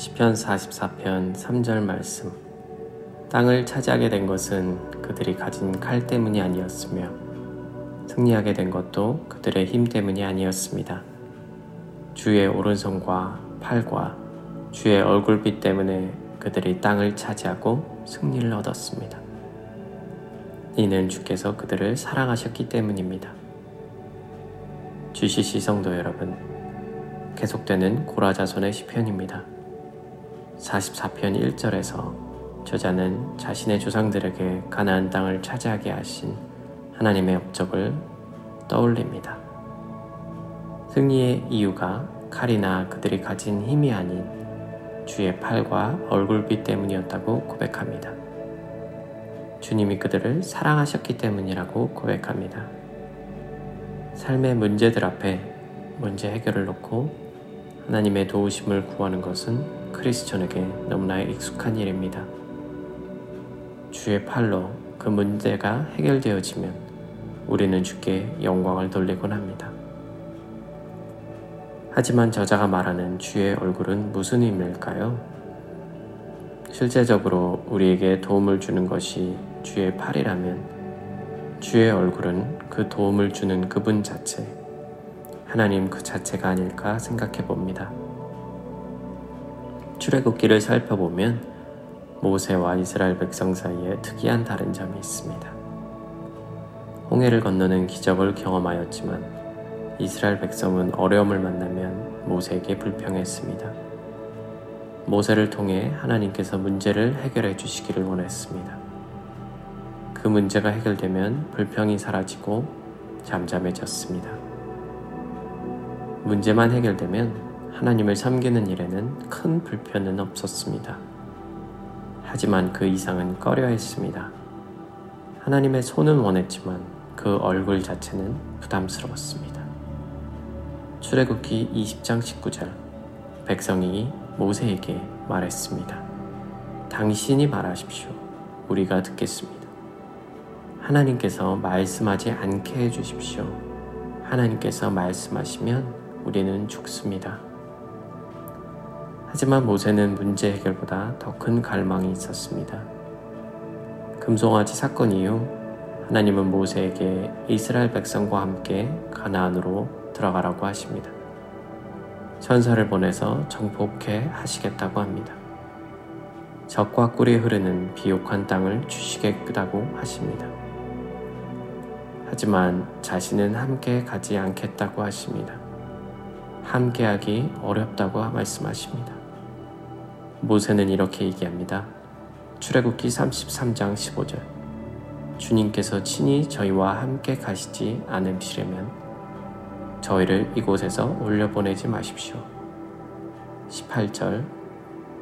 시편 44편 3절 말씀 땅을 차지하게 된 것은 그들이 가진 칼 때문이 아니었으며 승리하게 된 것도 그들의 힘 때문이 아니었습니다. 주의 오른손과 팔과 주의 얼굴빛 때문에 그들이 땅을 차지하고 승리를 얻었습니다. 이는 주께서 그들을 사랑하셨기 때문입니다. 주시시 성도 여러분, 계속되는 고라자손의 시편입니다. 44편 1절에서 저자는 자신의 조상들에게 가나안 땅을 차지하게 하신 하나님의 업적을 떠올립니다. 승리의 이유가 칼이나 그들이 가진 힘이 아닌 주의 팔과 얼굴빛 때문이었다고 고백합니다. 주님이 그들을 사랑하셨기 때문이라고 고백합니다. 삶의 문제들 앞에 문제 해결을 놓고 하나님의 도우심을 구하는 것은 크리스천에게 너무나 익숙한 일입니다. 주의 팔로 그 문제가 해결되어지면 우리는 주께 영광을 돌리곤 합니다. 하지만 저자가 말하는 주의 얼굴은 무슨 의미일까요? 실제적으로 우리에게 도움을 주는 것이 주의 팔이라면 주의 얼굴은 그 도움을 주는 그분 자체, 하나님 그 자체가 아닐까 생각해 봅니다. 출애굽기를 살펴보면 모세와 이스라엘 백성 사이에 특이한 다른 점이 있습니다. 홍해를 건너는 기적을 경험하였지만 이스라엘 백성은 어려움을 만나면 모세에게 불평했습니다. 모세를 통해 하나님께서 문제를 해결해 주시기를 원했습니다. 그 문제가 해결되면 불평이 사라지고 잠잠해졌습니다. 문제만 해결되면 하나님을 섬기는 일에는 큰 불편은 없었습니다. 하지만 그 이상은 꺼려 했습니다. 하나님의 손은 원했지만 그 얼굴 자체는 부담스러웠습니다. 출애굽기 20장 19절 백성이 모세에게 말했습니다. 당신이 말하십시오. 우리가 듣겠습니다. 하나님께서 말씀하지 않게 해주십시오. 하나님께서 말씀하시면 우리는 죽습니다. 하지만 모세는 문제 해결보다 더 큰 갈망이 있었습니다. 금송아지 사건 이후 하나님은 모세에게 이스라엘 백성과 함께 가나안으로 들어가라고 하십니다. 천사를 보내서 정복해 하시겠다고 합니다. 적과 꿀이 흐르는 비옥한 땅을 주시겠다고 하십니다. 하지만 자신은 함께 가지 않겠다고 하십니다. 함께하기 어렵다고 말씀하십니다. 모세는 이렇게 얘기합니다. 출애굽기 33장 15절 주님께서 친히 저희와 함께 가시지 않으시려면 저희를 이곳에서 올려보내지 마십시오. 18절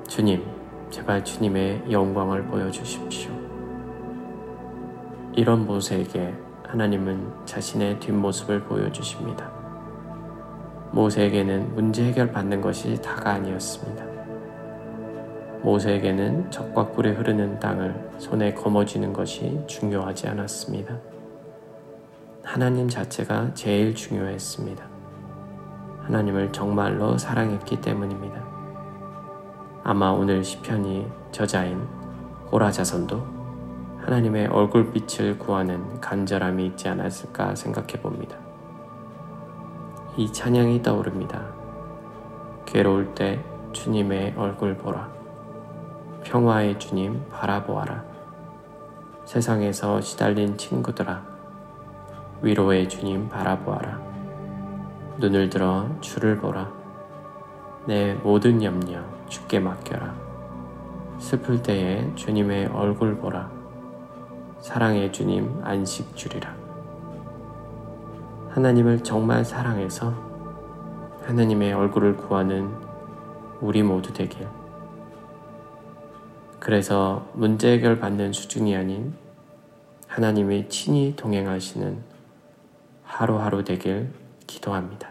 주님, 제발 주님의 영광을 보여주십시오. 이런 모세에게 하나님은 자신의 뒷모습을 보여주십니다. 모세에게는 문제 해결 받는 것이 다가 아니었습니다. 모세에게는 적과 꿀에 흐르는 땅을 손에 거머쥐는 것이 중요하지 않았습니다. 하나님 자체가 제일 중요했습니다. 하나님을 정말로 사랑했기 때문입니다. 아마 오늘 시편이 저자인 고라 자손도 하나님의 얼굴빛을 구하는 간절함이 있지 않았을까 생각해 봅니다. 이 찬양이 떠오릅니다. 괴로울 때 주님의 얼굴 보라. 평화의 주님 바라보아라. 세상에서 시달린 친구들아, 위로의 주님 바라보아라. 눈을 들어 주를 보라. 내 모든 염려 주께 맡겨라. 슬플 때에 주님의 얼굴 보라. 사랑의 주님 안식 주리라. 하나님을 정말 사랑해서 하나님의 얼굴을 구하는 우리 모두 되길. 그래서 문제 해결 받는 수준이 아닌 하나님이 친히 동행하시는 하루하루 되길 기도합니다.